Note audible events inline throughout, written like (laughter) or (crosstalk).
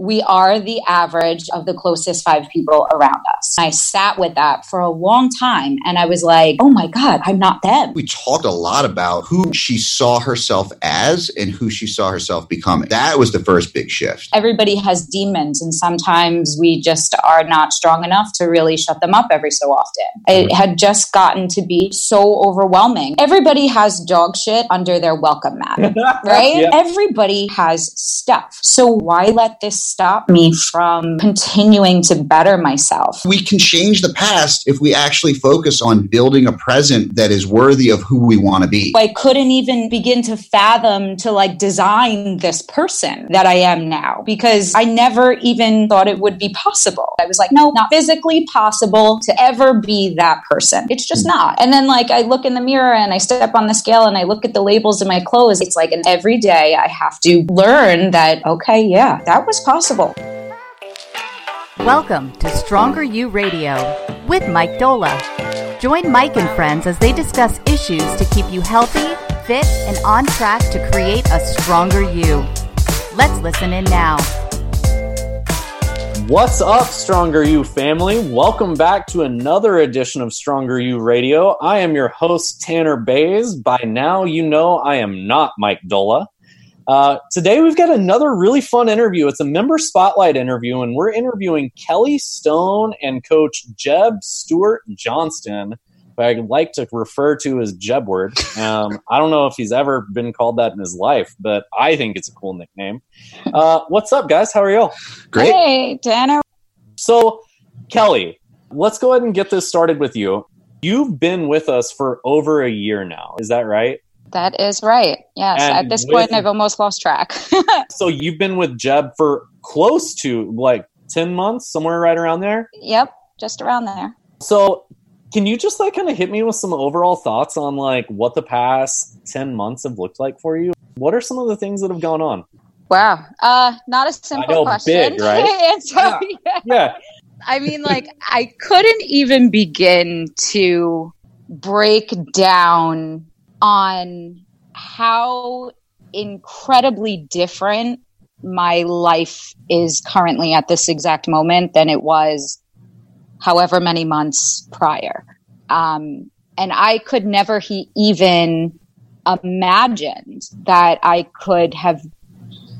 we are the average of the closest five people around us. I sat with that for a long time and I was like, oh my God, I'm not them. We talked a lot about who she saw herself as and who she saw herself becoming. That was the first big shift. Everybody has demons, and sometimes we just are not strong enough to really shut them up every so often. It had just gotten to be so overwhelming. Everybody has dog shit under their welcome mat, (laughs) right? Yeah. Everybody has stuff. So why let this stop me from continuing to better myself? We can change the past if we actually focus on building a present that is worthy of who we want to be. I couldn't even begin to fathom to like design this person that I am now because I never even thought it would be possible. I was like, no, not physically possible to ever be that person. It's just hmm. not. And then like I look in the mirror and I step on the scale and I look at the labels in my clothes. It's like an every day I have to learn that, okay, yeah, that was possible. Welcome to Stronger U Radio with Mike Doehla. Join Mike and friends as they discuss issues to keep you healthy, fit, and on track to create a stronger you. Let's listen in now. What's up, Stronger U family? Welcome back to another edition of Stronger U Radio. I am your host, Tanner Baze. By now, you know I am not Mike Doehla. Uh, today, we've got another really fun interview. It's a member spotlight interview, and we're interviewing Kelly Stone and coach Jeb Stewart Johnston, who I like to refer to as Jebward. Um, I don't know if he's ever been called that in his life, but I think it's a cool nickname. Uh, what's up, guys? How are you? All? Great. Hey, Tanner. So, Kelly, let's go ahead and get this started with you. You've been with us for over a year now. Is that right? That is right. Yes. And At this with- point, I've almost lost track. (laughs) So, you've been with Jeb for close to like 10 months, somewhere right around there. yep. Just around there. So, can you just like kind of hit me with some overall thoughts on like what the past 10 months have looked like for you? What are some of the things that have gone on? Wow. Uh, not a simple know, question big, right? (laughs) to answer. Yeah. Yeah. I mean, like, I couldn't even begin to break down on how incredibly different my life is currently at this exact moment than it was however many months prior. Um, and I could never he even imagined that I could have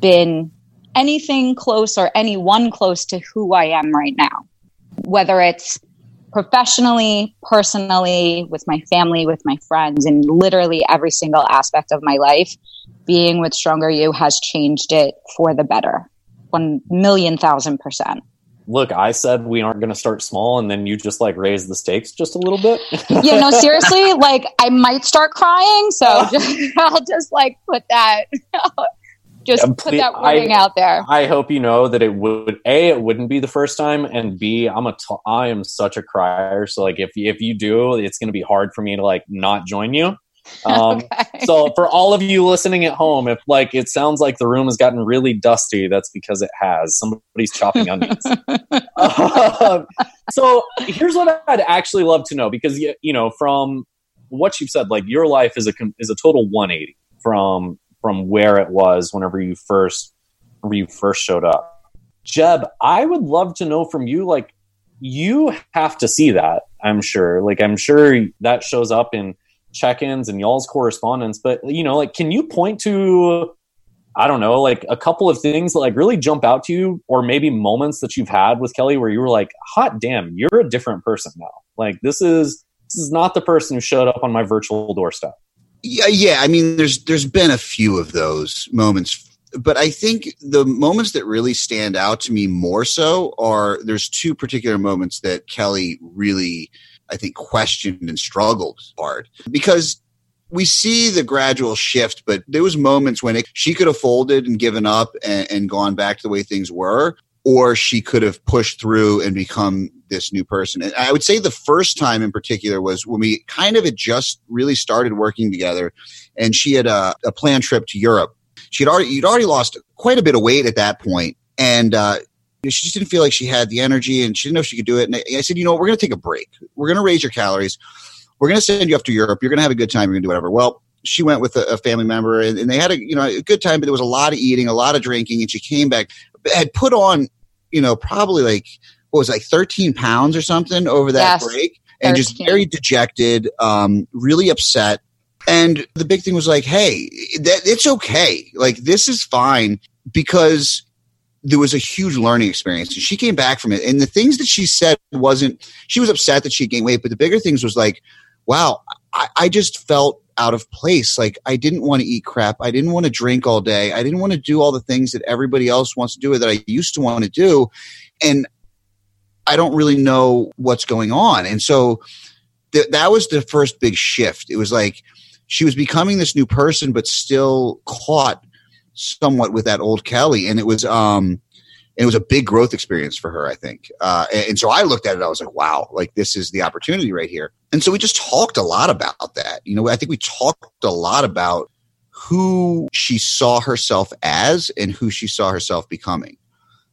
been anything close or anyone close to who I am right now, whether it's professionally, personally, with my family, with my friends, and literally every single aspect of my life. Being with Stronger U has changed it for the better. One million thousand percent. Look, I said we aren't going to start small, and then you just like raise the stakes just a little bit. (laughs) Yeah, no, (laughs) seriously, like I might start crying, so just, (laughs) I'll just like put that, just Yeah, put please- that wording I- out there. I hope you know that it would a it wouldn't be the first time, and b I'm a t- I am such a crier. So like if if you do, it's going to be hard for me to like not join you. (laughs) Um, Okay. so for all of you listening at home, if like it sounds like the room has gotten really dusty, that's because it has. Somebody's chopping onions. (laughs) Um, so here's what I'd actually love to know because you know from what you've said, like your life is a is a total 180 from from where it was whenever you first whenever you first showed up. Jeb, I would love to know from you, like you have to see that. I'm sure, like I'm sure that shows up in check-ins and y'all's correspondence. But you know, like, can you point to I don't know, like a couple of things that like really jump out to you, or maybe moments that you've had with Kelly where you were like, "Hot damn, you're a different person now." Like this is this is not the person who showed up on my virtual doorstep. Yeah, yeah. I mean, there's there's been a few of those moments, but I think the moments that really stand out to me more so are there's two particular moments that Kelly really, I think, questioned and struggled hard because we see the gradual shift, but there was moments when it, she could have folded and given up and, and gone back to the way things were, or she could have pushed through and become this new person. And I would say the first time in particular was when we kind of had just really started working together, and she had a, a planned trip to Europe. She had already you'd already lost quite a bit of weight at that point, and uh, she just didn't feel like she had the energy, and she didn't know if she could do it. And I, said, you know, we're going to take a break. We're going to raise your calories. We're going to send you off to Europe. You're going to have a good time. You're going to do whatever. Well, she went with a, family member and, and they had a you know a good time but there was a lot of eating a lot of drinking and she came back had put on, you know, probably like what was like 13 pounds or something over that Yes, break and just very dejected, um, really upset. And the big thing was like, hey, that it's okay. Like this is fine because there was a huge learning experience. And she came back from it. And the things that she said wasn't she was upset that she gained weight, but the bigger things was like, wow, I, I just felt out of place. Like I didn't want to eat crap. I didn't want to drink all day. I didn't want to do all the things that everybody else wants to do or that I used to want to do. And I don't really know what's going on. And so th- that was the first big shift. It was like she was becoming this new person, but still caught somewhat with that old Kelly. And it was, um, it was a big growth experience for her, I think. Uh, and, and so I looked at it, I was like, wow, like this is the opportunity right here. And so we just talked a lot about that. You know, I think we talked a lot about who she saw herself as and who she saw herself becoming.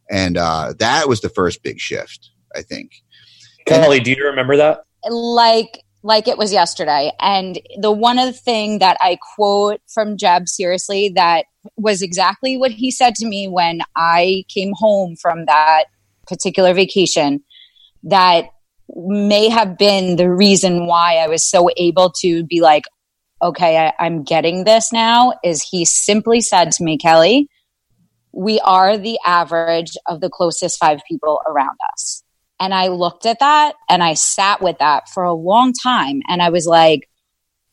And uh, that was the first big shift, I think. Kelly, do you remember that? like like it was yesterday and the one other thing that i quote from jeb seriously that was exactly what he said to me when i came home from that particular vacation that may have been the reason why i was so able to be like okay I, i'm getting this now is he simply said to me kelly we are the average of the closest five people around us and I looked at that and I sat with that for a long time. And I was like,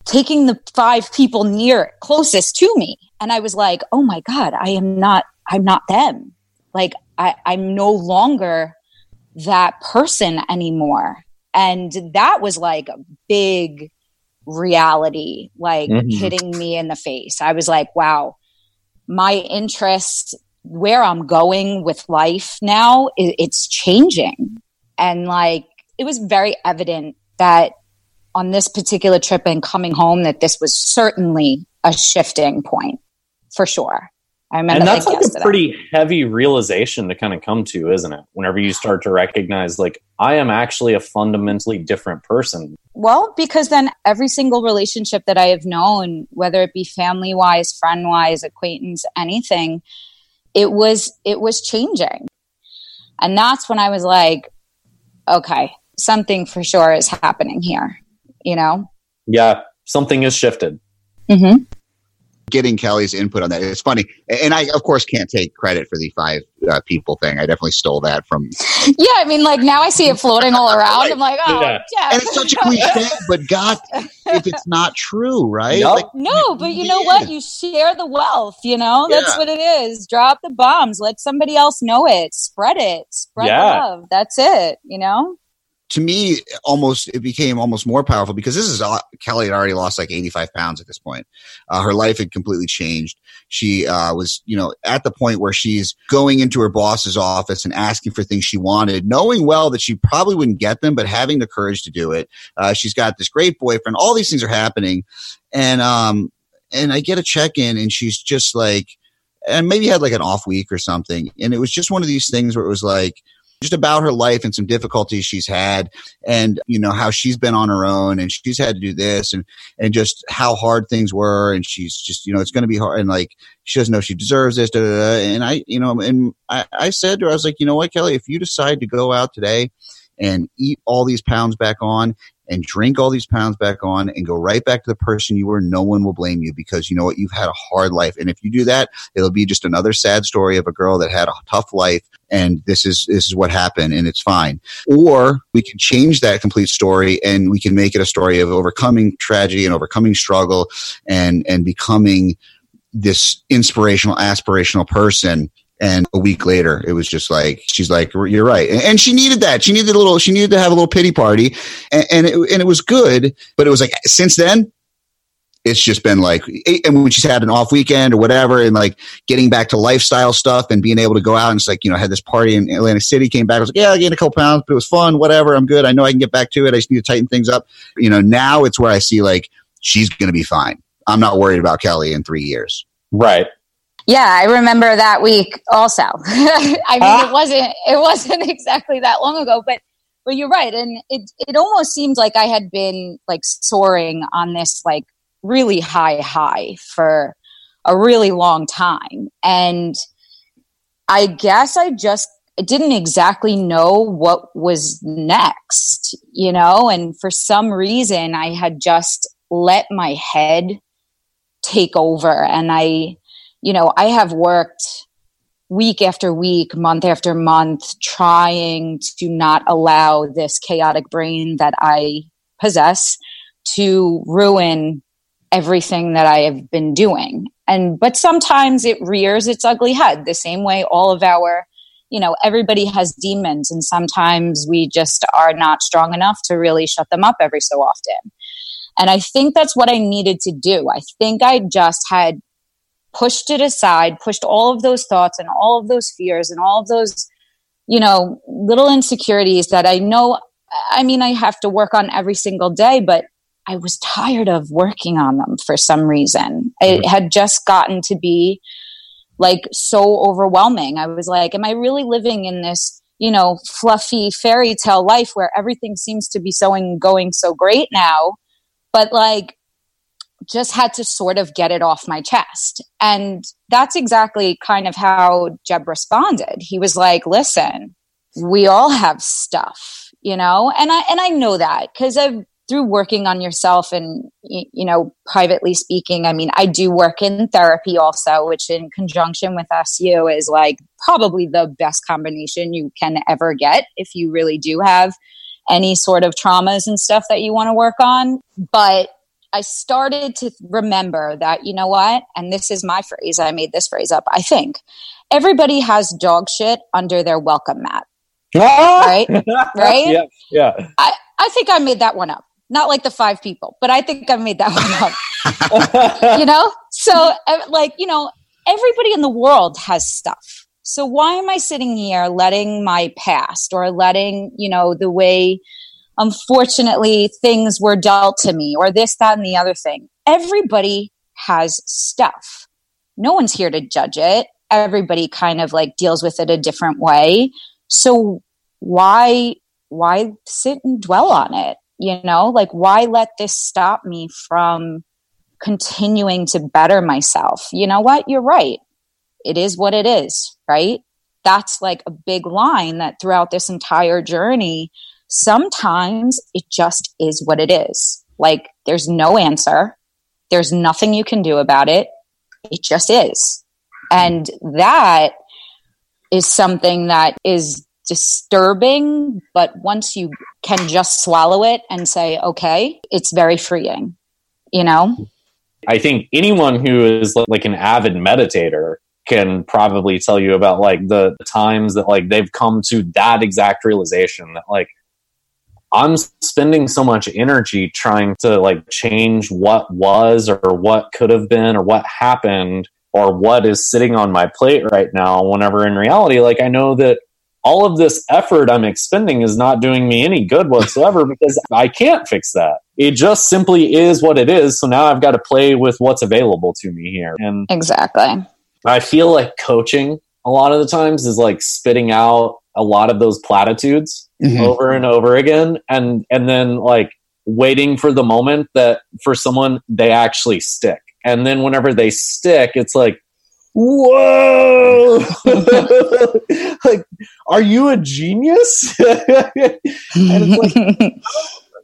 taking the five people near closest to me. And I was like, oh my God, I am not, I'm not them. Like, I, I'm no longer that person anymore. And that was like a big reality, like Mhm. hitting me in the face. I was like, wow, my interest, where I'm going with life now, i it's changing and like it was very evident that on this particular trip and coming home that this was certainly a shifting point for sure i remember and that's like like a pretty heavy realization to kind of come to, isn't it? Whenever you start to recognize, like, I am actually a fundamentally different person. well because then every single relationship that i have known whether it be family wise friend wise acquaintance anything it was it was changing and that's when i was like okay something for sure is happening here you know Yeah, something has shifted. mm-hmm. Getting Kelly's input on that. It's funny. And I, of course, can't take credit for the five uh, people thing. I definitely stole that from. Yeah, I mean, like now I see it floating all around. I'm like, oh, Yeah. yeah. And it's such a cliche, (laughs) but God, if it's not true, right? Yup. Like, No, but you know what? You share the wealth, you know? That's Yeah. what it is. Drop the bombs. Let somebody else know it. Spread it. Spread Yeah. love. That's it, you know? To me, almost it became almost more powerful because this is Kelly had already lost like 85 pounds at this point. Uh, her life had completely changed. She uh, was, you know, at the point where she's going into her boss's office and asking for things she wanted, knowing well that she probably wouldn't get them, but having the courage to do it. Uh, she's got this great boyfriend. All these things are happening, and um, and I get a check in, and she's just like, and maybe had like an off week or something, and it was just one of these things where it was like just about her life and some difficulties she's had and you know how she's been on her own and she's had to do this and and just how hard things were. And she's just you know it's going to be hard and like she doesn't know she deserves this da, da, da. and i you know and I, I said to her i was like you know what kelly? If you decide to go out today and eat all these pounds back on and drink all these pounds back on and go right back to the person you were no one will blame you because you know what? You've had a hard life. And if you do that it'll be just another sad story of a girl that had a tough life and this is this is what happened and it's fine. Or we can change that complete story and we can make it a story of overcoming tragedy and overcoming struggle and and becoming this inspirational aspirational person. And a week later it was just like she's like you're right. And, she needed that. She needed a little she needed to have a little pity party. And, and it, and it was good but it was like since then it's just been like and when she's had an off weekend or whatever and like getting back to lifestyle stuff and being able to go out and it's like you know had this party in atlantic city came back i was like yeah i gained a couple pounds but it was fun whatever i'm good i know i can get back to it i just need to tighten things up you know now it's where i see like she's gonna be fine i'm not worried about kelly in three years Right. Yeah, I remember that week also. (laughs) I mean, it ah. wasn't it wasn't (laughs) exactly that long ago, but but you're right, and it it almost seemed like I had been like soaring on this like really high high for a really long time, and I guess I just didn't exactly know what was next, you know, and for some reason I had just let my head take over. And I you know, I have worked week after week, month after month, trying to not allow this chaotic brain that I possess to ruin everything that I have been doing. And, but sometimes it rears its ugly head the same way all of our, you know, everybody has demons and sometimes we just are not strong enough to really shut them up every so often. And I think that's what I needed to do. I think I just had pushed it aside, pushed all of those thoughts and all of those fears and all of those, you know, little insecurities that I know, I mean, I have to work on every single day, but I was tired of working on them for some reason. It mm-hmm. had just gotten to be like so overwhelming. I was like, am I really living in this, you know, fluffy fairy tale life where everything seems to be so and going so great now? But like, just had to sort of get it off my chest. And that's exactly kind of how Jeb responded. He was like, listen, we all have stuff, you know? And I, and I know that because I've, through working on yourself and you know privately speaking i mean i do work in therapy also which in conjunction with su is like probably the best combination you can ever get if you really do have any sort of traumas and stuff that you want to work on but I started to remember that, you know what? And this is my phrase. I made this phrase up. I think everybody has dog shit under their welcome mat. (laughs) right? (laughs) Right? Yeah. Yeah. I, I think I made that one up. Not like the five people, but I think I made that one up. (laughs) (laughs) you know? So, like, you know, everybody in the world has stuff. So why am I sitting here letting my past or letting, you know, the way unfortunately things were dealt to me or this, that, and the other thing. Everybody has stuff. No one's here to judge it. Everybody kind of like deals with it a different way. So why, why sit and dwell on it? You know, like why let this stop me from continuing to better myself? You know what? You're right. It is what it is, right? That's like a big line that throughout this entire journey, sometimes it just is what it is. Like there's no answer. There's nothing you can do about it. It just is. And that is something that is disturbing, but once you can just swallow it and say, okay, it's very freeing, you know? I think anyone who is like an avid meditator can probably tell you about like the times that like they've come to that exact realization that like I'm spending so much energy trying to like change what was or what could have been or what happened or what is sitting on my plate right now whenever in reality like I know that all of this effort I'm expending is not doing me any good whatsoever (laughs) because I can't fix that. It just simply is what it is. So now I've got to play with what's available to me here. And Exactly. I feel like coaching a lot of the times is like spitting out a lot of those platitudes mm-hmm. over and over again and and then like waiting for the moment that for someone they actually stick and then whenever they stick it's like whoa (laughs) like are you a genius (laughs) like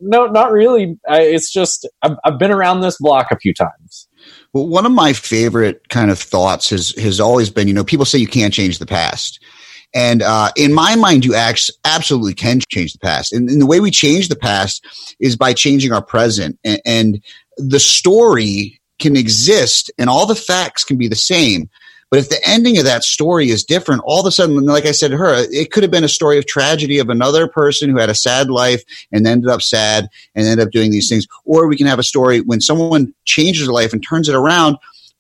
no not really I, it's just I've, I've been around this block a few times well, one of my favorite kind of thoughts has has always been, you know, people say you can't change the past. And uh, in my mind, you act- absolutely can change the past. And, and, the way we change the past is by changing our present. And, and the story can exist and all the facts can be the same. But if the ending of that story is different, all of a sudden, like I said to her, it could have been a story of tragedy of another person who had a sad life and ended up sad and ended up doing these things. Or we can have a story when someone changes their life and turns it around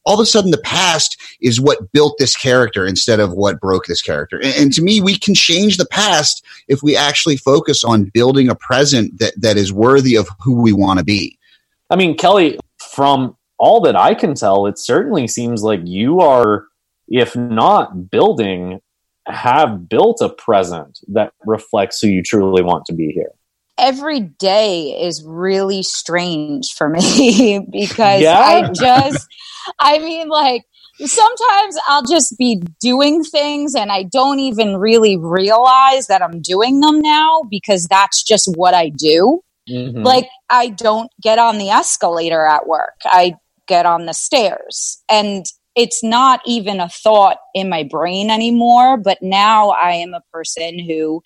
all of a sudden the past is what built this character instead of what broke this character. And, and, to me, we can change the past if we actually focus on building a present that, that is worthy of who we want to be. I mean, Kelly, from all that I can tell, it certainly seems like you are, if not building, have built a present that reflects who you truly want to be here every day is really strange for me (laughs) because yeah. I just, I mean, like, sometimes I'll just be doing things and I don't even really realize that I'm doing them now because that's just what I do. Mm-hmm. Like, I don't get on the escalator at work, I get on the stairs. And it's not even a thought in my brain anymore, but now I am a person who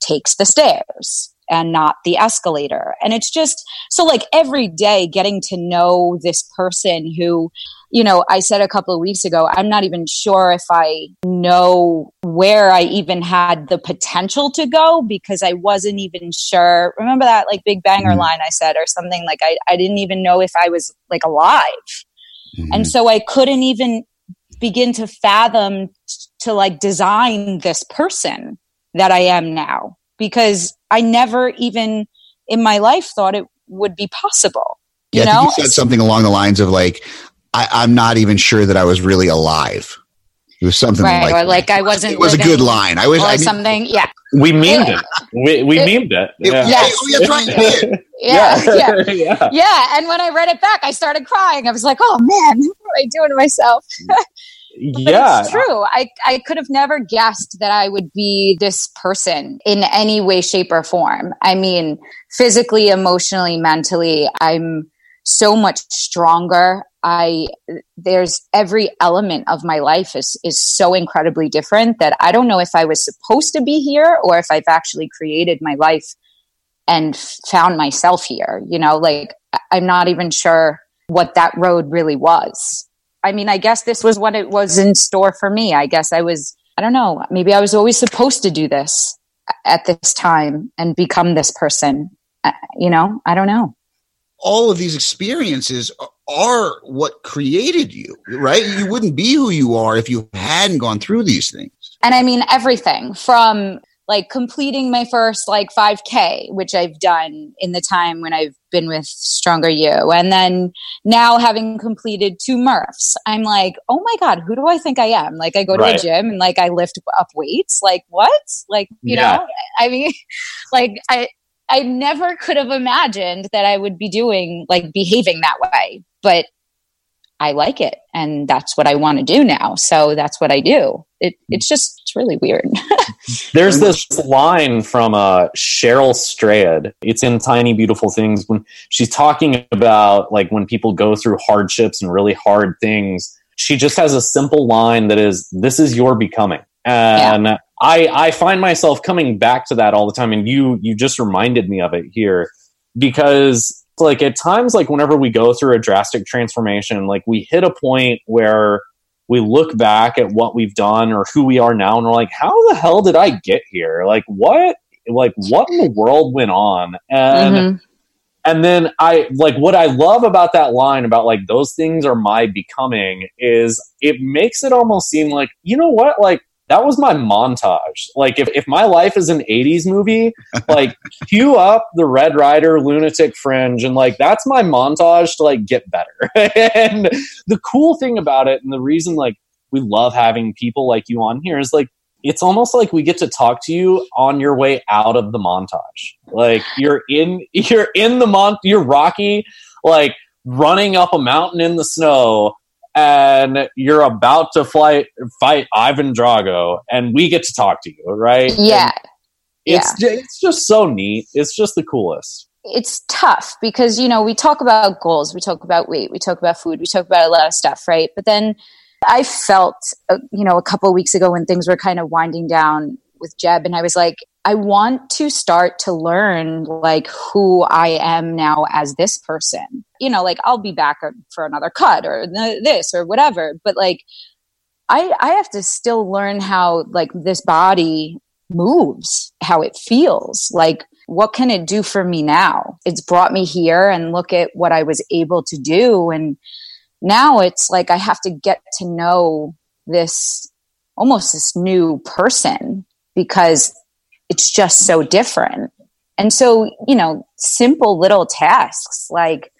takes the stairs and not the escalator. And it's just so like every day getting to know this person who, you know, I said a couple of weeks ago, I'm not even sure if I know where I even had the potential to go because I wasn't even sure. Remember that like big banger mm-hmm. line I said or something like I, I didn't even know if I was like alive. Mm-hmm. And so I couldn't even begin to fathom t- to like design this person that I am now because I never even in my life thought it would be possible. You yeah, know? you said something along the lines of like, I, am not even sure that I was really alive. It was something right, like, or like I wasn't. It was a good line. I was or I mean, something. Yeah, we memed it. We we it, memed it. Yeah. it yes. Oh, that's right. (laughs) (laughs) yeah, yeah, yeah, yeah. And when I read it back, I started crying. I was like, "Oh man, (laughs) what am I doing to myself?" yeah it's true i i could have never guessed that i would be this person in any way shape or form i mean physically emotionally mentally i'm so much stronger i there's every element of my life is is so incredibly different that i don't know if i was supposed to be here or if i've actually created my life and found myself here you know like i'm not even sure what that road really was I mean, I guess this was what it was in store for me. I guess I was, I don't know, maybe I was always supposed to do this at this time and become this person. Uh, you know, I don't know. All of these experiences are what created you, right? You wouldn't be who you are if you hadn't gone through these things. And I mean, everything from like completing my first like 5k which i've done in the time when i've been with stronger you and then now having completed two murphs i'm like oh my god who do i think i am like i go to right. a gym and like i lift up weights like what like you yeah. know i mean (laughs) like i i never could have imagined that i would be doing like behaving that way but I like it and that's what I want to do now. So that's what I do. It, it's just, it's really weird. (laughs) There's this line from uh, Cheryl Strayed. It's in Tiny Beautiful Things when she's talking about like when people go through hardships and really hard things. She just has a simple line that is, this is your becoming. And yeah. I, I find myself coming back to that all the time. And you, you just reminded me of it here because like at times like whenever we go through a drastic transformation like we hit a point where we look back at what we've done or who we are now and we're like how the hell did i get here? Like what like what in the world went on? And mm-hmm. and then i like what i love about that line about like those things are my becoming is it makes it almost seem like you know what? Like that was my montage. Like if, if my life is an 80s movie, (laughs) like cue up the Red Rider lunatic fringe and like that's my montage to like get better. (laughs) and the cool thing about it and the reason like we love having people like you on here is like it's almost like we get to talk to you on your way out of the montage. Like you're in (laughs) you're in the mont you're Rocky like running up a mountain in the snow and you're about to fight fight Ivan Drago, and we get to talk to you, right? Yeah, and it's yeah. it's just so neat. It's just the coolest. It's tough because you know we talk about goals, we talk about weight, we talk about food, we talk about a lot of stuff, right? But then I felt, uh, you know, a couple weeks ago when things were kind of winding down with Jeb, and I was like, I want to start to learn like who I am now as this person. You know, like I'll be back for another cut or this or whatever, but like I I have to still learn how like this body moves, how it feels. Like what can it do for me now? It's brought me here and look at what I was able to do and now it's like I have to get to know this almost this new person because it's just so different. And so, you know, simple little tasks like,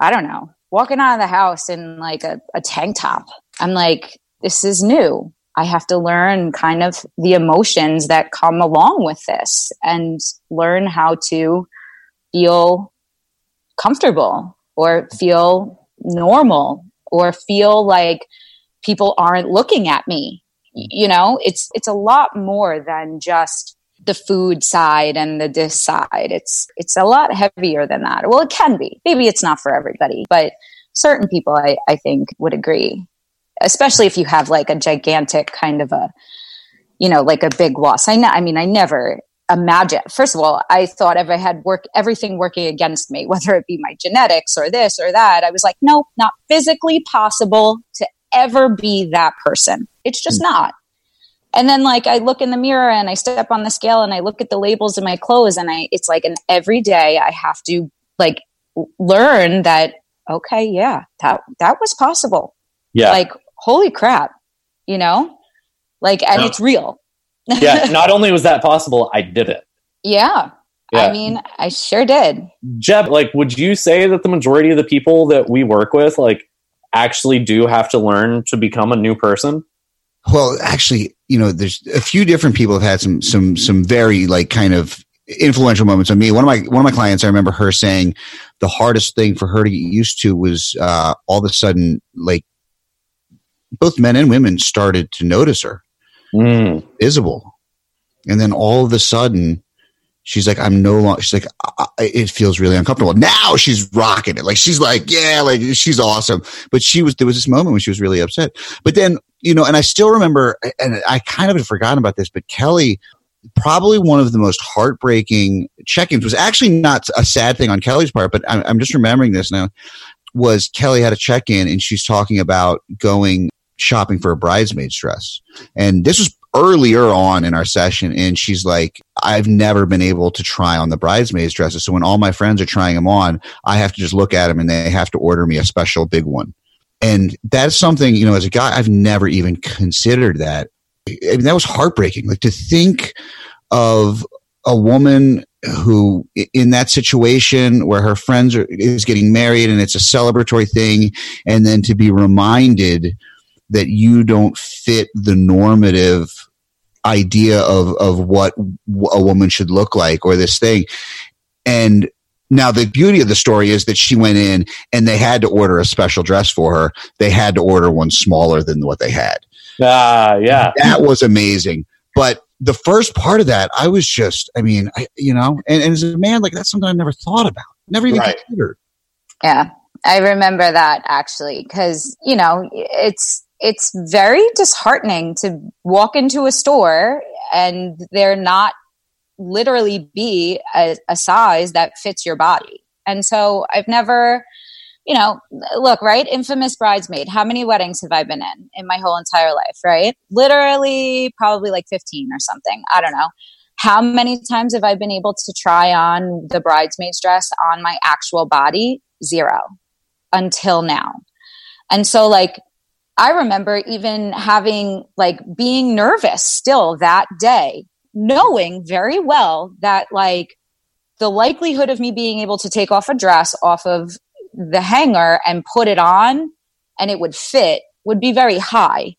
I don't know, walking out of the house in like a, a tank top. I'm like, this is new. I have to learn kind of the emotions that come along with this and learn how to feel comfortable or feel normal or feel like people aren't looking at me. You know, it's it's a lot more than just the food side and the dish side. It's it's a lot heavier than that. Well, it can be. Maybe it's not for everybody, but certain people I, I think would agree. Especially if you have like a gigantic kind of a you know, like a big loss. I know I mean I never imagine first of all i thought if i had work everything working against me (laughs) whether it be my genetics or this or that i was like no not physically possible to ever be that person it's just hmm. not and then like i look in the mirror and i step on the scale and i look at the labels in my clothes and i it's like an every day i have to like learn that okay yeah that that was possible Yeah. like holy crap you know like and Yeah. it's real (laughs) yeah. (laughs) Not only was that possible, I did it. yeah Yeah. i mean i sure did Jeb, like, would you say that the majority of the people that we work with, like, actually do have to learn to become a new person? Well, actually, you know, there's a few different people have had some some some very like kind of influential moments on me. One of my one of my clients, I remember her saying the hardest thing for her to get used to was uh, all of a sudden like both men and women started to notice her Mm. visible, and then all of a sudden. She's like, I'm no longer. She's like, it feels really uncomfortable. Now she's rocking it. Like she's like, yeah, like she's awesome. But she was. There was this moment when she was really upset. But then you know, and I still remember, and I kind of had forgotten about this, but Kelly, probably one of the most heartbreaking check-ins was actually not a sad thing on Kelly's part, but I'm, I'm just remembering this now. Was Kelly had a check-in and she's talking about going shopping for a bridesmaid's dress, and this was earlier on in our session, and she's like, "I've never been able to try on the bridesmaids' dresses, so when all my friends are trying them on, I have to just look at them and they have to order me a special big one." And that's something, you know, as a guy, I've never even considered that. I mean, that was heartbreaking. Like to think of a woman who in that situation where her friends are is getting married and it's a celebratory thing and then to be reminded that you don't fit the normative idea of of what a woman should look like or this thing and now the beauty of the story is that she went in and they had to order a special dress for her they had to order one smaller than what they had Ah, yeah. that was amazing. But the first part of that, I was just, I mean, I, you know, and, and as a man, like that's something I never thought about, never even Right. considered. Yeah, I remember that actually because you know it's it's very disheartening to walk into a store and there not literally be a, a size that fits your body. And so I've never, you know, look, right? Infamous bridesmaid. How many weddings have I been in in my whole entire life, right? Literally, probably like 15 or something. I don't know. How many times have I been able to try on the bridesmaid's dress on my actual body? Zero until now. And so, like, I remember even having, like, being nervous still that day, knowing very well that, like, the likelihood of me being able to take off a dress off of the hanger and put it on and it would fit would be very high.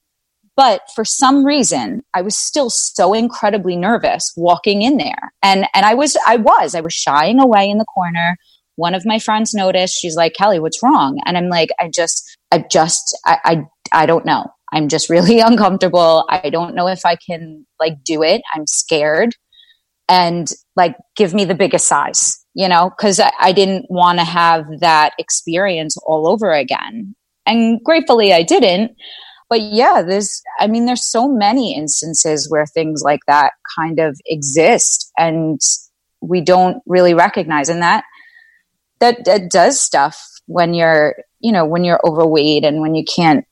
But for some reason, I was still so incredibly nervous walking in there. And, and I was, I was, I was shying away in the corner. One of my friends noticed, she's like, Kelly, what's wrong? And I'm like, I just, I just, I, I, I don't know. I'm just really (laughs) uncomfortable. I don't know if I can like do it. I'm scared. And like, give me the biggest size, you know, cause I, I didn't want to have that experience all over again. And gratefully I didn't but yeah there's i mean there's so many instances where things like that kind of exist and we don't really recognize and that that that does stuff when you're you know when you're overweight and when you can't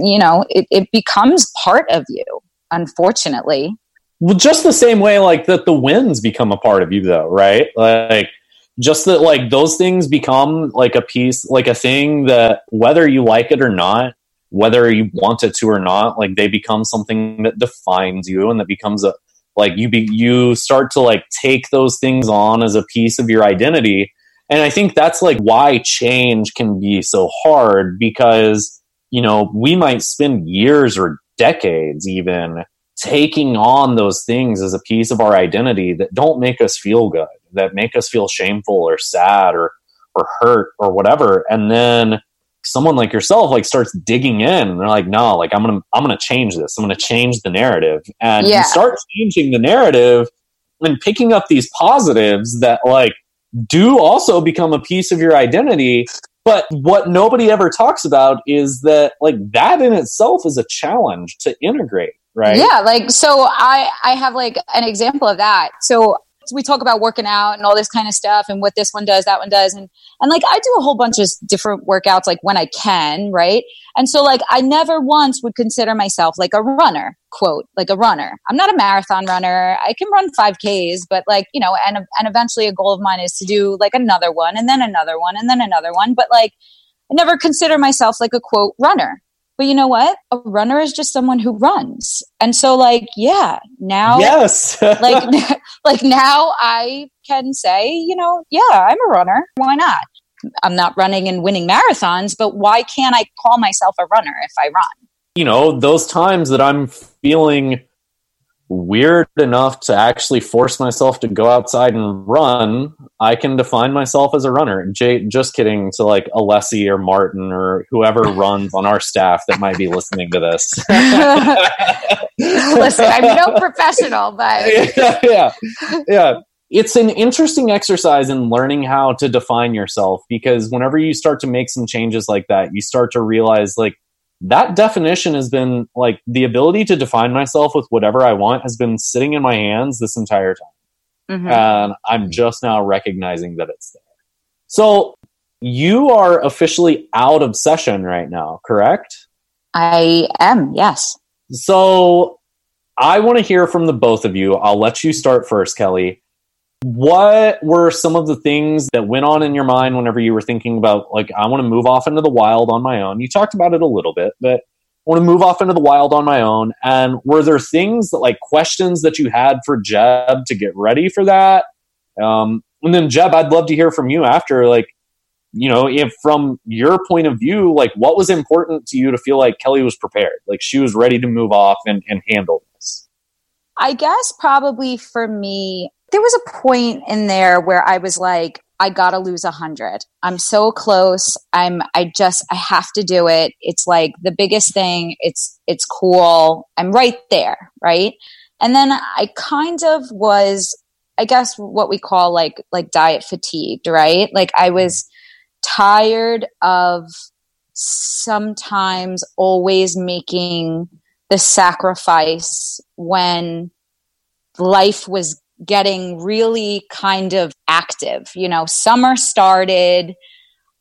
you know it, it becomes part of you unfortunately Well, just the same way, like that the wins become a part of you, though, right? Like, just that, like those things become like a piece, like a thing that whether you like it or not, whether you want it to or not, like they become something that defines you and that becomes a like you be you start to like take those things on as a piece of your identity. And I think that's like why change can be so hard because you know we might spend years or decades even taking on those things as a piece of our identity that don't make us feel good, that make us feel shameful or sad or or hurt or whatever. And then someone like yourself like starts digging in and they're like no like i'm gonna i'm gonna change this i'm gonna change the narrative and Yeah. you start changing the narrative and picking up these positives that like do also become a piece of your identity but what nobody ever talks about is that like that in itself is a challenge to integrate right Yeah, like so I I have like an example of that. So we talk about working out and all this kind of stuff and what this one does, that one does and and like I do a whole bunch of different workouts like when I can, right? And so like I never once would consider myself like a runner, quote, like a runner. I'm not a marathon runner. I can run 5Ks, but like, you know, and and eventually a goal of mine is to do like another one and then another one and then another one, but like I never consider myself like a quote runner. But you know what? A runner is just someone who runs. And so like, yeah, now yes (laughs) like (laughs) like now I can say, you know, yeah, I'm a runner. Why not? I'm not running and winning marathons, but why can't I call myself a runner if I run? you know, those times that I'm feeling weird enough to actually force myself to go outside and run, I can define myself as a runner. Jay, just kidding to like Alessi or Martin or whoever runs on our staff that might be listening to this. (laughs) Listen, I'm no professional, but (laughs) yeah, yeah, yeah. It's an interesting exercise in learning how to define yourself because whenever you start to make some changes like that, you start to realize like that definition has been like the ability to define myself with whatever I want has been sitting in my hands this entire time. Mhm. And I'm just now recognizing that it's there. So you are officially out of session right now, correct? I am, yes. So I want to hear from the both of you. I'll let you start first, Kelly. What were some of the things that went on in your mind whenever you were thinking about, like, I want to move off into the wild on my own? You talked about it a little bit, but I want to move off into the wild on my own. And were there things that, like, questions that you had for Jeb to get ready for that? Um, and then, Jeb, I'd love to hear from you after, like, you know, if from your point of view, like, what was important to you to feel like Kelly was prepared? Like, she was ready to move off and, and handle this? I guess probably for me, there was a point in there where I was like, I gotta lose a hundred. I'm so close. I'm, I just, I have to do it. It's like the biggest thing. It's, it's cool. I'm right there. Right. And then I kind of was, I guess what we call like, like diet fatigued, right? Like I was tired of sometimes always making the sacrifice when life was getting really kind of active. You know, summer started.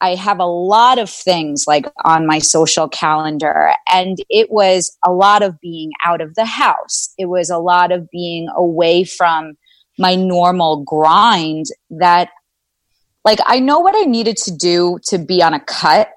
I have a lot of things like on my social calendar, and it was a lot of being out of the house. It was a lot of being away from my normal grind that, like, I know what I needed to do to be on a cut,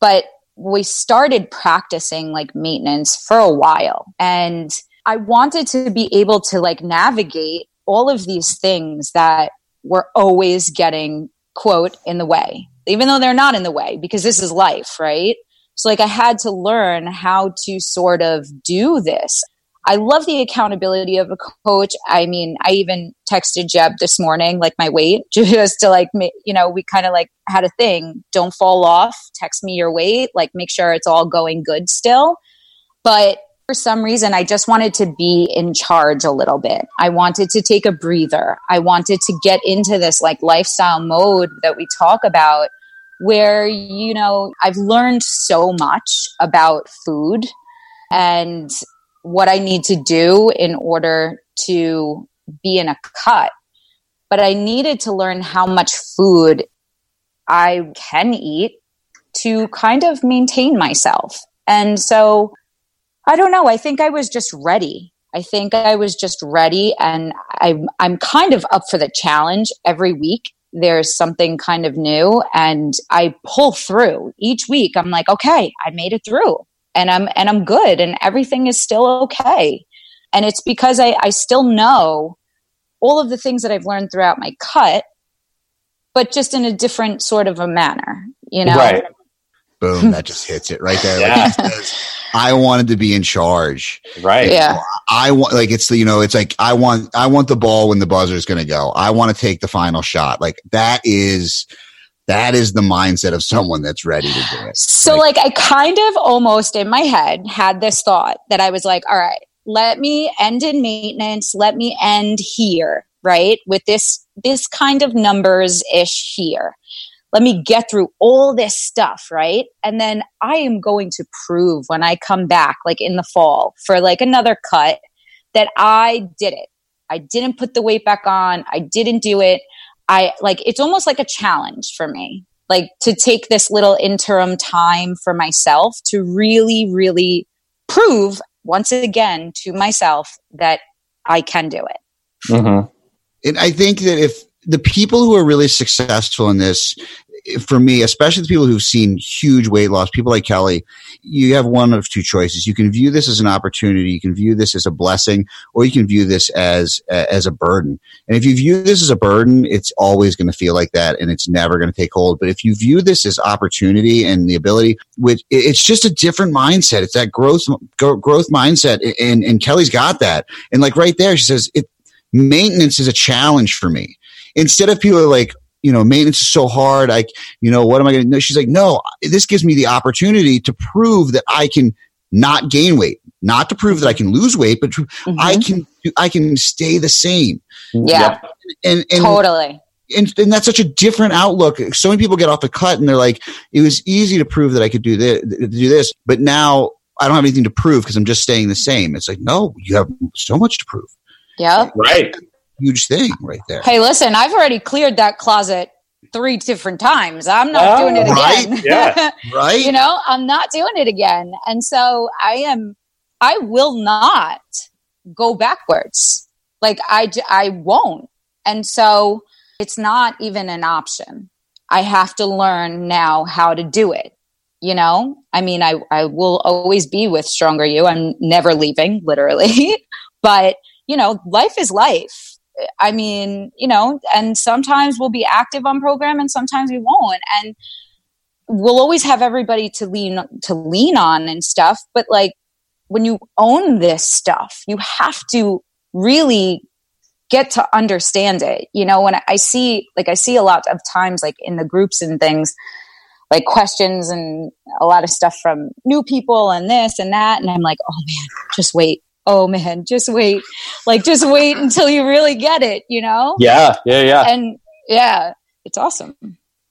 but we started practicing like maintenance for a while. And I wanted to be able to like navigate all of these things that were always getting quote in the way even though they're not in the way because this is life right? So like i had to learn how to sort of do this. I love the accountability of a coach. I mean i even texted jeb this morning like my weight (laughs) just to like you know we kind of like had a thing. Don't fall off. Text me your weight. Like make sure it's all going good still. But for some reason, I just wanted to be in charge a little bit. I wanted to take a breather. I wanted to get into this like lifestyle mode that we talk about where, you know, I've learned so much about food and what I need to do in order to be in a cut. But I needed to learn how much food I can eat to kind of maintain myself. And so I don't know. I think I was just ready. I think I was just ready and I'm I'm kind of up for the challenge every week. There's something kind of new and I pull through. Each week I'm like, okay, I made it through and I'm and I'm good and everything is still okay. And it's because I, I still know all of the things that I've learned throughout my cut, but just in a different sort of a manner, you know? Right. Boom, that just hits it right there. Yeah. it says, I wanted to be in charge. Right. Yeah. I want like it's the you know it's like I want I want the ball when the buzzer is going to go. I want to take the final shot. Like that is that is the mindset of someone that's ready to do it. So, like, like I kind of almost in my head had this thought that I was like, all right, let me end in maintenance. Let me end here, right? With this, this kind of numbers ish here. Let me get through all this stuff, right? And then I am going to prove when I come back, like in the fall for like another cut that I did it. I didn't put the weight back on. I didn't do it. I like, it's almost like a challenge for me, like to take this little interim time for myself to really, really prove once again to myself that I can do it. Mm-hmm. And I think that if the people who are really successful in this, for me, especially the people who've seen huge weight loss, people like Kelly, you have one of two choices. You can view this as an opportunity, you can view this as a blessing, or you can view this as as a burden. And if you view this as a burden, it's always going to feel like that, and it's never going to take hold. But if you view this as opportunity and the ability, which it's just a different mindset. It's that growth growth mindset, and and Kelly's got that. And like right there, she says it maintenance is a challenge for me. Instead of people are like, you know, maintenance is so hard. I, you know, what am I going to do? She's like, no, this gives me the opportunity to prove that I can not gain weight, not to prove that I can lose weight, but mm-hmm. I can, I can stay the same. Yeah. And, and totally. And, and that's such a different outlook. So many people get off the cut and they're like, it was easy to prove that I could do this, do this, but now I don't have anything to prove because I'm just staying the same. It's like, no, you have so much to prove. Yeah. Right huge thing right there. Hey, listen, I've already cleared that closet three different times. I'm not oh, doing it oh, again. Right? Yeah. (laughs) right. You know, I'm not doing it again. And so I am, I will not go backwards. Like I, I won't. And so it's not even an option. I have to learn now how to do it. You know, I mean, I, I will always be with Stronger U. I'm never leaving, literally. (laughs) but, you know, life is life I mean, you know, and sometimes we'll be active on program and sometimes we won't. And we'll always have everybody to lean to lean on and stuff, but like when you own this stuff, you have to really get to understand it. You know, when I see like I see a lot of times like in the groups and things like questions and a lot of stuff from new people and this and that and I'm like, "Oh man, just wait oh man, just wait. Like, just wait until you really get it, you know? Yeah, yeah, yeah. And yeah, it's awesome.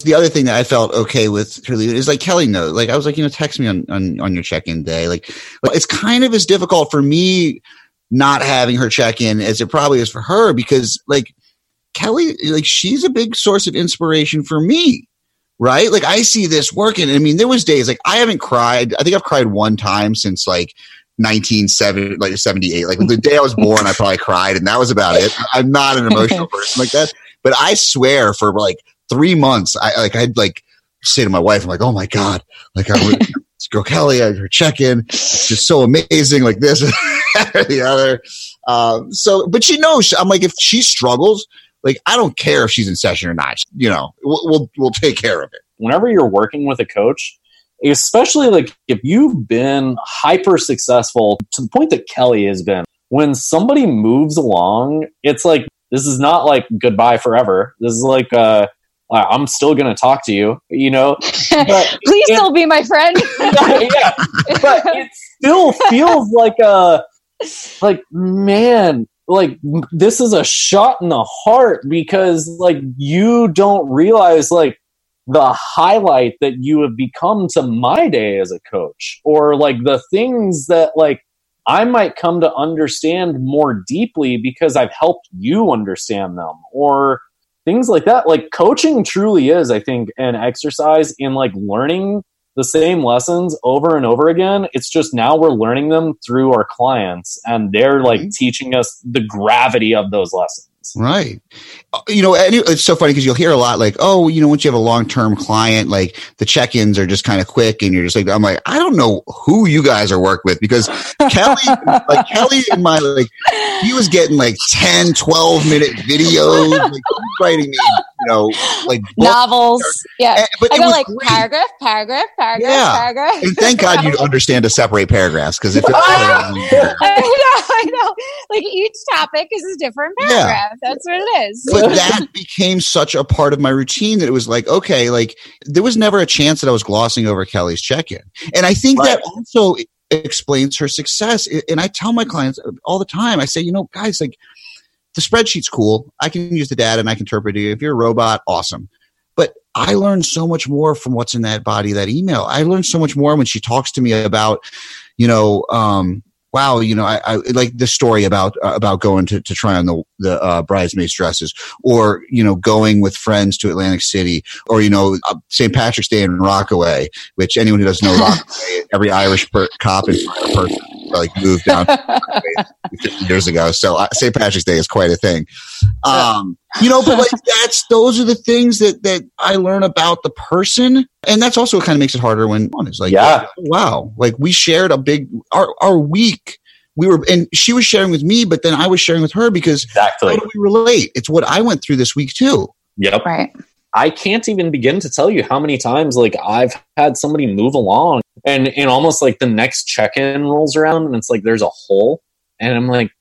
The other thing that I felt okay with her leaving is like Kelly knows. Like I was like, you know, text me on, on, on your check-in day. Like it's kind of as difficult for me not having her check in as it probably is for her because like Kelly, like she's a big source of inspiration for me. Right? Like I see this working. I mean, there was days like I haven't cried. I think I've cried one time since like 1970, like 78. Like the day I was born, I probably cried, and that was about it. I'm not an emotional (laughs) person like that, but I swear for like three months, I like I'd like say to my wife, I'm like, oh my god, like I would. (laughs) Girl Kelly, her check in, just so amazing, like this (laughs) or the other. Um, so, but she knows. I'm like, if she struggles, like I don't care if she's in session or not. You know, we'll we'll, we'll take care of it. Whenever you're working with a coach, especially like if you've been hyper successful to the point that Kelly has been, when somebody moves along, it's like this is not like goodbye forever. This is like uh I'm still going to talk to you, you know. (laughs) But Please it, still be my friend. (laughs) yeah, but it still feels like a like man, like this is a shot in the heart because like you don't realize like the highlight that you have become to my day as a coach or like the things that like I might come to understand more deeply because I've helped you understand them or things like that. Like coaching truly is, I think, an exercise in like learning the same lessons over and over again. It's just now we're learning them through our clients and they're like mm-hmm. teaching us the gravity of those lessons. Right. Uh, you know, and it's so funny because you'll hear a lot like, oh, you know, once you have a long term client, like the check ins are just kind of quick. And you're just like, I'm like, I don't know who you guys are working with because Kelly, like Kelly and my, like, he was getting like 10, 12 minute videos, like writing me, you know, like novels. Yeah, And- but I go was like great. paragraph, paragraph, paragraph, Yeah. paragraph. And thank God you (laughs) understand to separate paragraphs because if (laughs) I know, I know. Like each topic is a different Yeah. paragraph. That's what it is. but that became such a part of my routine that it was like, okay, like there was never a chance that I was glossing over Kelly's check-in. And I think that also explains her success. And I tell my clients all the time, I say, you know, guys, like the spreadsheet's cool. I can use the data and I can interpret it. If you're a robot, awesome. But I learned so much more from what's in that body, that email. I learned so much more when she talks to me about, you know, um, wow, you know, I, I like the story about uh, about going to, to try on the the uh, bridesmaids dresses, or you know, going with friends to Atlantic City, or you know, uh, St. Patrick's Day in Rockaway, which anyone who doesn't know (laughs) Rockaway, every Irish per- cop and person like moved down (laughs) 50 years ago. So uh, St. Patrick's Day is quite a thing. Um, you know, but like that's those are the things that that I learn about the person, and that's also what kind of makes it harder when one is like, Yeah. oh, wow, like we shared a big our our week. We were, and she was sharing with me, but then I was sharing with her because exactly. how Exactly. do we relate? It's what I went through this week too. Yep. right. I can't even begin to tell you how many times like I've had somebody move along and and almost like the next check-in rolls around and it's like there's a hole. And I'm like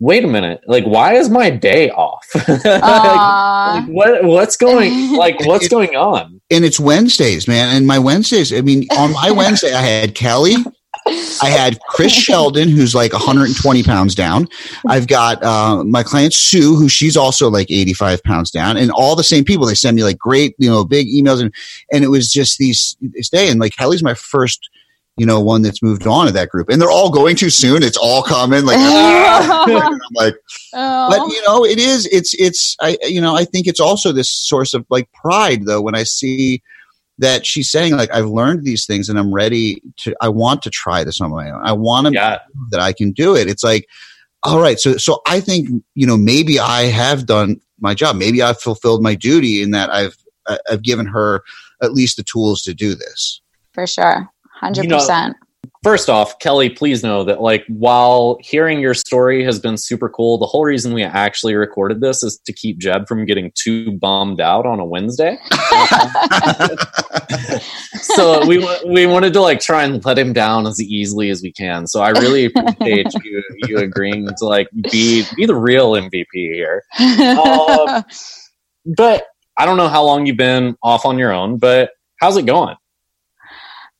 wait a minute. Like why is my day off? (laughs) Like, like, what what's going (laughs) like what's going on? And it's Wednesdays, man. And my Wednesdays, I mean, on my Wednesday, I had Kelly, I had Chris (laughs) Sheldon, who's like 120 pounds down. I've got uh, my client Sue, who she's also like 85 pounds down, and all the same people. They send me like great, you know, big emails, and and it was just these this day. And like Kelly's my first, you know, one that's moved on to that group, and they're all going too soon. It's all coming. Like, (laughs) I'm like, Oh. but you know, it is. It's it's. I you know, I think it's also this source of like pride though when I see that she's saying like I've learned these things and I'm ready to. I want to try this on my own. I want to yeah that I can do it. It's like, all right. So so I think you know maybe I have done my job. Maybe I've fulfilled my duty in that I've I- I've given her at least the tools to do this. For sure. 100%. You know- first off kelly please know that like while hearing your story has been super cool the whole reason we actually recorded this is to keep jeb from getting too bummed out on a wednesday (laughs) so we we wanted to like try and let him down as easily as we can. So I really appreciate (laughs) you you agreeing to like be be the real MVP here. Uh, (laughs) But I don't know how long you've been off on your own, but how's it going?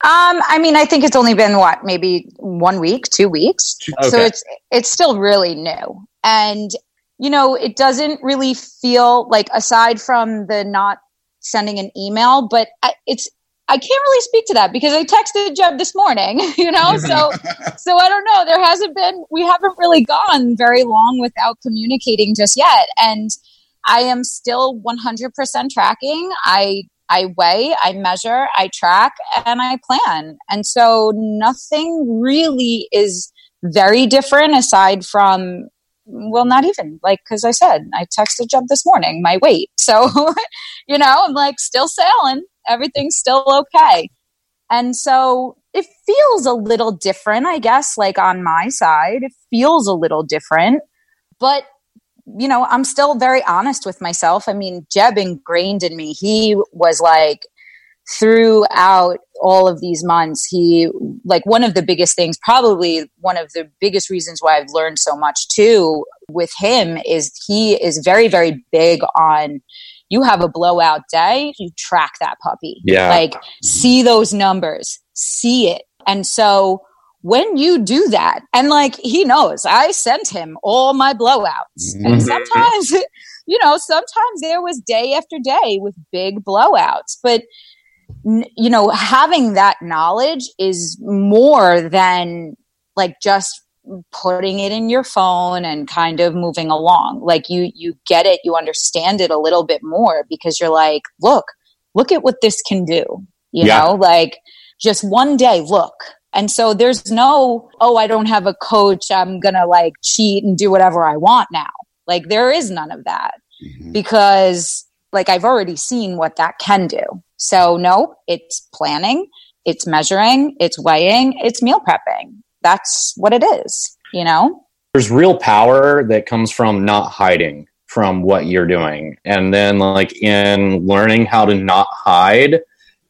Um, I mean, I think it's only been what, maybe one week, two weeks. So it's it's still really new. And you know, it doesn't really feel like aside from the not sending an email, but I, it's I can't really speak to that because I texted Jeb this morning, (laughs) you know? So so I don't know, there hasn't been we haven't really gone very long without communicating just yet and I am still 100% tracking. I I weigh, I measure, I track, and I plan. And so nothing really is very different aside from, well, not even like, because I said I texted Jeb this morning, my weight. (laughs) So, you know, I'm like still sailing, everything's still okay. And so it feels a little different, I guess, like on my side, it feels a little different. But you know, I'm still very honest with myself. I mean, Jeb ingrained in me. He was like, throughout all of these months, he, like, one of the biggest things, probably one of the biggest reasons why I've learned so much too with him is he is very, very big on you have a blowout day, you track that puppy. Yeah. Like, see those numbers, see it. And so, when you do that, and like he knows, I sent him all my blowouts. And Mhm. sometimes, (laughs) you know, sometimes there was day after day with big blowouts. But, you know, having that knowledge is more than like just putting it in your phone and kind of moving along. Like you, you get it, you understand it a little bit more because you're like, look, look at what this can do. You Yeah. know, like just one day, look. And so there's no, oh, I don't have a coach. I'm going to like cheat and do whatever I want now. Like there is none of that mm-hmm. because like I've already seen what that can do. So no, it's planning, it's measuring, it's weighing, it's meal prepping. That's what it is, you know? There's real power that comes from not hiding from what you're doing. And then like in learning how to not hide,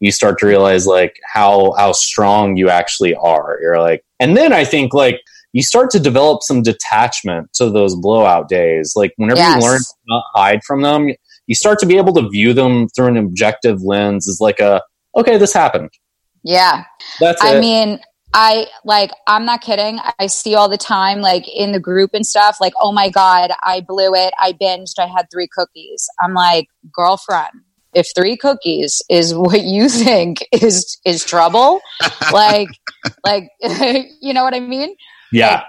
you start to realize like how how strong you actually are. You're like and then I think like you start to develop some detachment to those blowout days. Like whenever Yes. you learn to not hide from them, you start to be able to view them through an objective lens as like a okay, this happened. Yeah. That's I it. mean, I like, I'm not kidding. I see all the time, like in the group and stuff, like, oh my God, I blew it. I binged. I had three cookies. I'm like, girlfriend, if three cookies is what you (laughs) think is, is trouble, like, (laughs) like, (laughs) you know what I mean? yeah.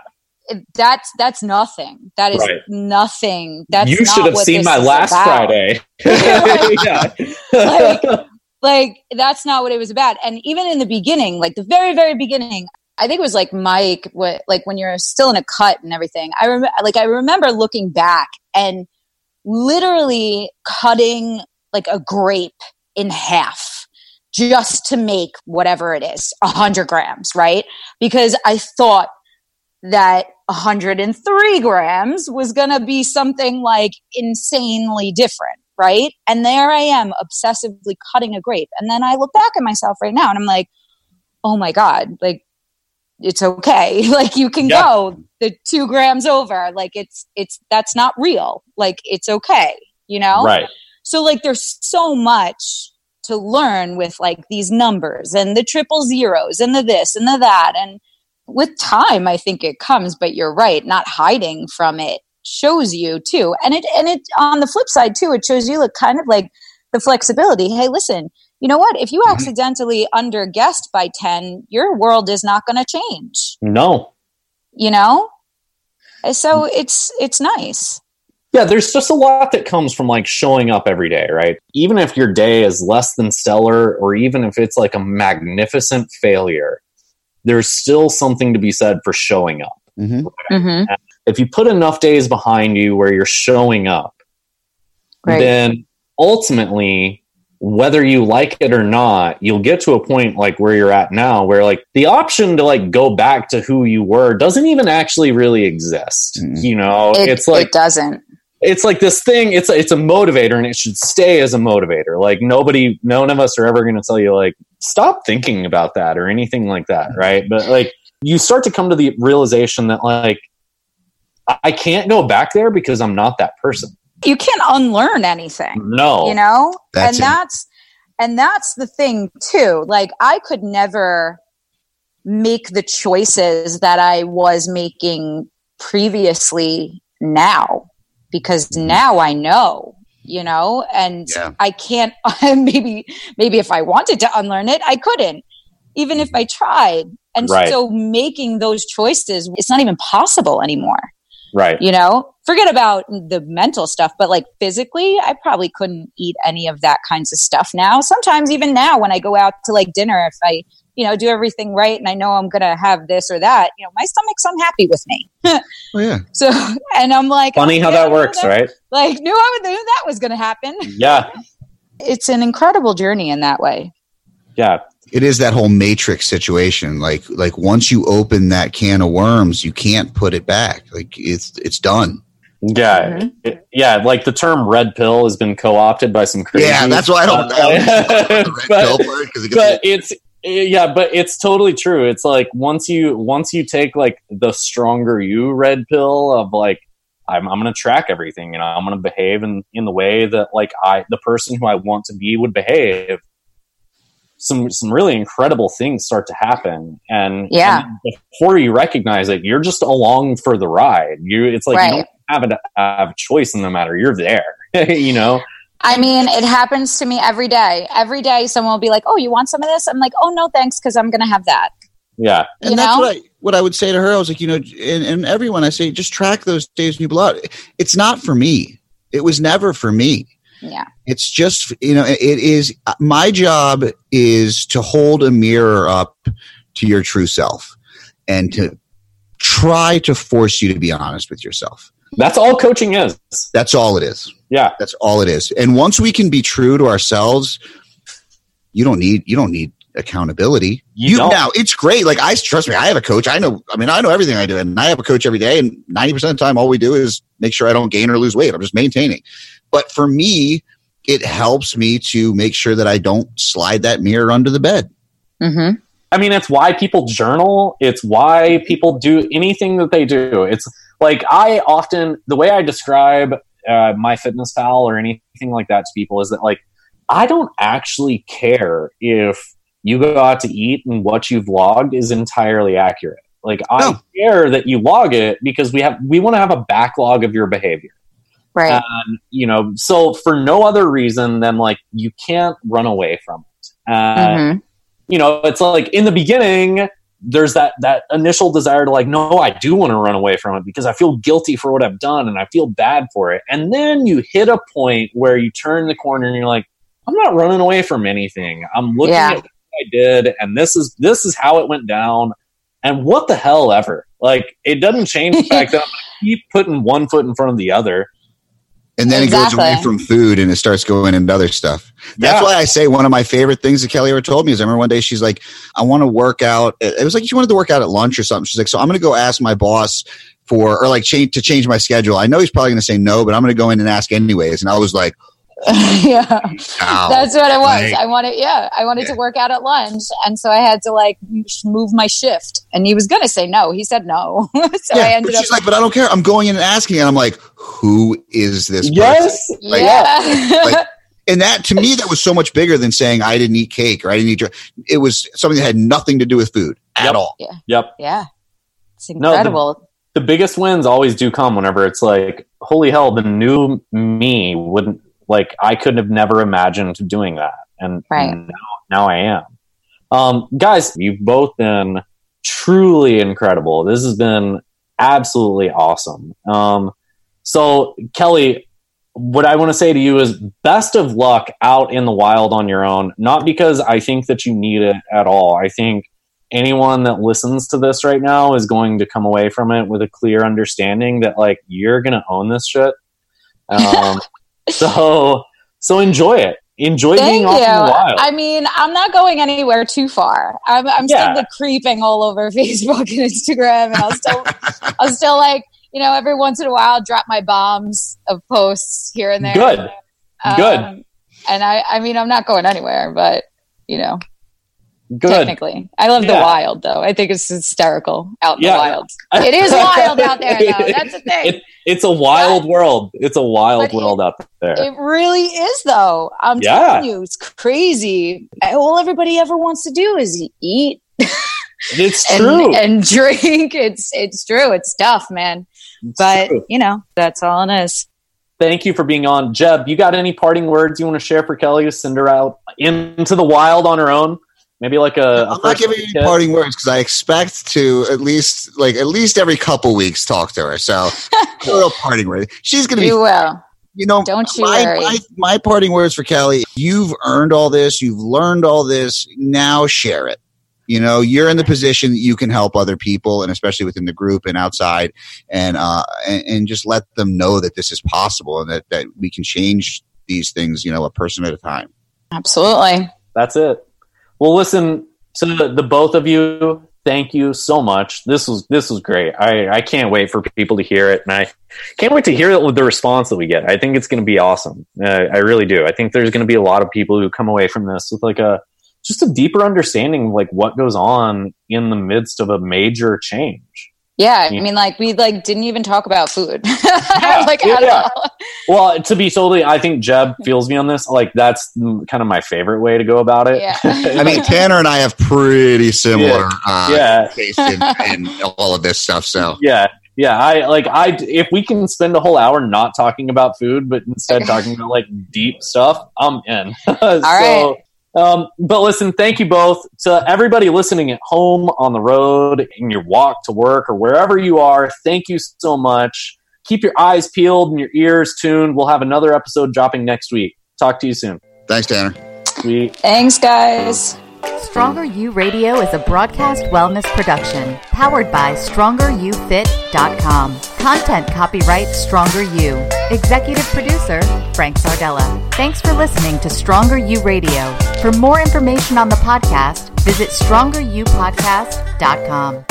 It- That's, that's nothing. That is Right. nothing. That's you not should have what seen my last about. Friday. Like- yeah. like that's not what it was about and even in the beginning like the very very beginning i think it was like mike what like when you're still in a cut and everything i remember like i remember looking back and literally cutting like a grape in half just to make whatever it is 100 grams right because i thought that 103 grams was going to be something like insanely different, right? And there I am obsessively cutting a grape. And then I look back at myself right now and I'm like, oh my God, like it's okay. (laughs) like you can Yeah. go the two grams over. Like it's, it's, that's not real. Like it's okay, you know? Right. So like there's so much to learn with like these numbers and the triple zeros and the this and the that. And with time I think it comes but you're right not hiding from it shows you too. And it and it on the flip side too it shows you like kind of like the flexibility. Hey listen you know what? If you Mhm. accidentally under guessed by 10 your world is not going to change. No. you know? So it's it's nice Yeah, there's just a lot that comes from like showing up every day, right? Even if your day is less than stellar, or even if it's like a magnificent failure, there's still something to be said for showing up. Mhm. mm-hmm. If you put enough days behind you where you're showing up, Right. then ultimately, whether you like it or not, you'll get to a point like where you're at now, where like the option to like go back to who you were doesn't even actually really exist. Mhm. You know, it, it's like it doesn't it's like this thing it's it's a motivator and it should stay as a motivator. Like nobody none of us are ever going to tell you like stop thinking about that or anything like that right? But like you start to come to the realization that like I- i can't go back there because i'm not that person. You can't unlearn anything no. you know? That's and it. that's and that's the thing too. Like i could never make the choices that i was making previously now because mm-hmm. now i know you know and Yeah. i can't (laughs) maybe maybe if i wanted to unlearn it i couldn't even if i mm-hmm. tried. And Right. so making those choices it's not even possible anymore. Right. You know forget about the mental stuff but like physically i probably couldn't eat any of that kinds of stuff now. Sometimes even now when i go out to like dinner if i you know do everything right and i know i'm gonna have this or that you know my stomach's unhappy with me (laughs) Oh yeah. so and i'm like funny oh, how yeah, that works knew right like knew i knew that was gonna happen yeah (laughs) it's an incredible journey in that way yeah It is that whole matrix situation. Like like once you open that can of worms, you can't put it back. Like it's it's done. yeah Mhm. It- yeah like the term red pill has been co-opted by some crazy Yeah, that's why I don't. I don't (laughs) the red But- pill part, 'cause it but it's yeah but it's totally true. It's like once you once you take like the Stronger U red pill of like i'm, I'm gonna track everything you know i'm gonna behave in in the way that like i the person who i want to be would behave some some really incredible things start to happen. And Yeah. and before you recognize it you're just along for the ride. You it's like you don't have a, have a choice in the matter you're there (laughs) you know I mean, it happens to me every day. Every day, someone will be like, "Oh, you want some of this?" I'm like, "Oh no, thanks," because I'm going to have that. yeah and you that's know? what I what I would say to her. I was like, you know, and, and everyone I say, just track those days when you blow out. It's not for me. It was never for me. Yeah, It's just you know, it is my job is to hold a mirror up to your true self and to try to force you to be honest with yourself. that's all coaching is That's all it is. Yeah That's all it is. And once we can be true to ourselves, you don't need you don't need accountability. You You, now it's great. Like I trust me, I have a coach. I know. I mean, I know everything I do, and I have a coach every day. And ninety percent of the time, all we do is make sure I don't gain or lose weight. I'm just maintaining. But for me, it helps me to make sure that I don't slide that mirror under the bed. Mm-hmm. I mean, it's why people journal. It's why people do anything that they do. It's like I often, the way I describe uh, MyFitnessPal or anything like that to people is that, like, I don't actually care if you go out to eat and what you've logged is entirely accurate. Like, I care that you log it because we have, we want to have a backlog of your behavior. Right. And, you know, so for no other reason than like you can't run away from it. Uh, Mhm. you know, it's like in the beginning, there's that that initial desire to like, no, I do want to run away from it because I feel guilty for what I've done and I feel bad for it. And then you hit a point where you turn the corner and you're like, I'm not running away from anything. I'm looking Yeah. at what I did, and this is this is how it went down. And what the hell ever? Like, it doesn't change the (laughs) fact that I'm gonna keep putting one foot in front of the other. And then it goes away from food and it starts going into other stuff. That's Yeah. why I say one of my favorite things that Kelly ever told me is I remember one day she's like, I want to work out. It was like she wanted to work out at lunch or something. She's like, so I'm going to go ask my boss for, or like change to change my schedule. I know he's probably going to say no, but I'm going to go in and ask anyways. And I was like, (laughs) yeah. Ow. That's what it was. Like- I wanted, yeah, I wanted Yeah. to work out at lunch, and so I had to like move my shift. And he was going to say no. He said no, (laughs) so I ended but up. she's like, but I don't care. I'm going in and asking. And I'm like, who is this person? Yes, like- yeah, like- (laughs) And that to me, that was so much bigger than saying I didn't eat cake or I didn't eat. dr- It was something that had nothing to do with food at Yep. all. yep. yeah. It's No, the- incredible. the biggest wins always do come whenever it's like, holy hell, the new me wouldn't like I couldn't have never imagined doing that, and Right. now, now I am. Um, guys, you've both been truly incredible. This has been absolutely awesome. Um, so Kelly, what I want to say to you is best of luck out in the wild on your own. Not because I think that you need it at all. I think anyone that listens to this right now is going to come away from it with a clear understanding that like you're going to own this shit. (laughs) Um, so so enjoy it. Enjoy Thank being you. off in the wild. I mean, I'm not going anywhere too far. I'm, I'm Yeah. still like creeping all over (laughs) Facebook and Instagram, and I'll still, (laughs) I'll still like, you know, every once in a while, drop my bombs of posts here and there. Good. Good. Um, and I, I mean, I'm not going anywhere, but you know, Good. technically, I love the wild though. I think it's hysterical out in Yeah. the wild. (laughs) It is wild out there, though. (laughs) That's the thing. It, it's a wild world. It's a wild But it- world out there. It really is, though. I'm Yeah. telling you, it's crazy. All everybody ever wants to do is eat (laughs) it's and, true. and drink. It's it's true. It's tough, man. It's But true. you know, that's all it is. Thank you for being on. Jeb, you got any parting words you want to share for Kelly to send her out into the wild on her own? Maybe like a. a I'm not giving aid you kit? any parting words because I expect to at least like at least every couple weeks talk to her. So (laughs) a little parting word. She's gonna be You will. you know Don't you my, worry. my my parting words for Kelly. You've earned all this. You've learned all this. Now share it. You know, you're in the position that you can help other people, and especially within the group and outside, and uh, and, and just let them know that this is possible and that that we can change these things. You know, a person at a time. Absolutely. That's it. Well, listen to the, the both of you. Thank you so much. This was this was great. I, I can't wait for people to hear it, and I can't wait to hear it with the response that we get. I think it's going to be awesome. Uh, I really do. I think there's going to be a lot of people who come away from this with like a just a deeper understanding of like what goes on in the midst of a major change. Yeah, I mean, like we like didn't even talk about food, (laughs) like yeah, at yeah. all. Well, to be totally, I think Jeb feels me on this. Like that's kind of my favorite way to go about it. Yeah. (laughs) I mean, Tanner and I have pretty similar uh, yeah, taste in, in all of this stuff. So (laughs) yeah yeah i like i if we can spend a whole hour not talking about food but instead talking about like deep stuff i'm in so right. Um but listen thank you both. To everybody listening at home on the road in your walk to work or wherever you are thank you so much. Keep your eyes peeled and your ears tuned. We'll have another episode dropping next week. Talk to you soon. Thanks, Tanner. sweet. Thanks, guys. Stronger U Radio is a broadcast wellness production powered by StrongerUFit.com. Content copyright Stronger U. Executive producer Frank Sardella. Thanks for listening to Stronger U Radio. For more information on the podcast, visit StrongerUPodcast.com.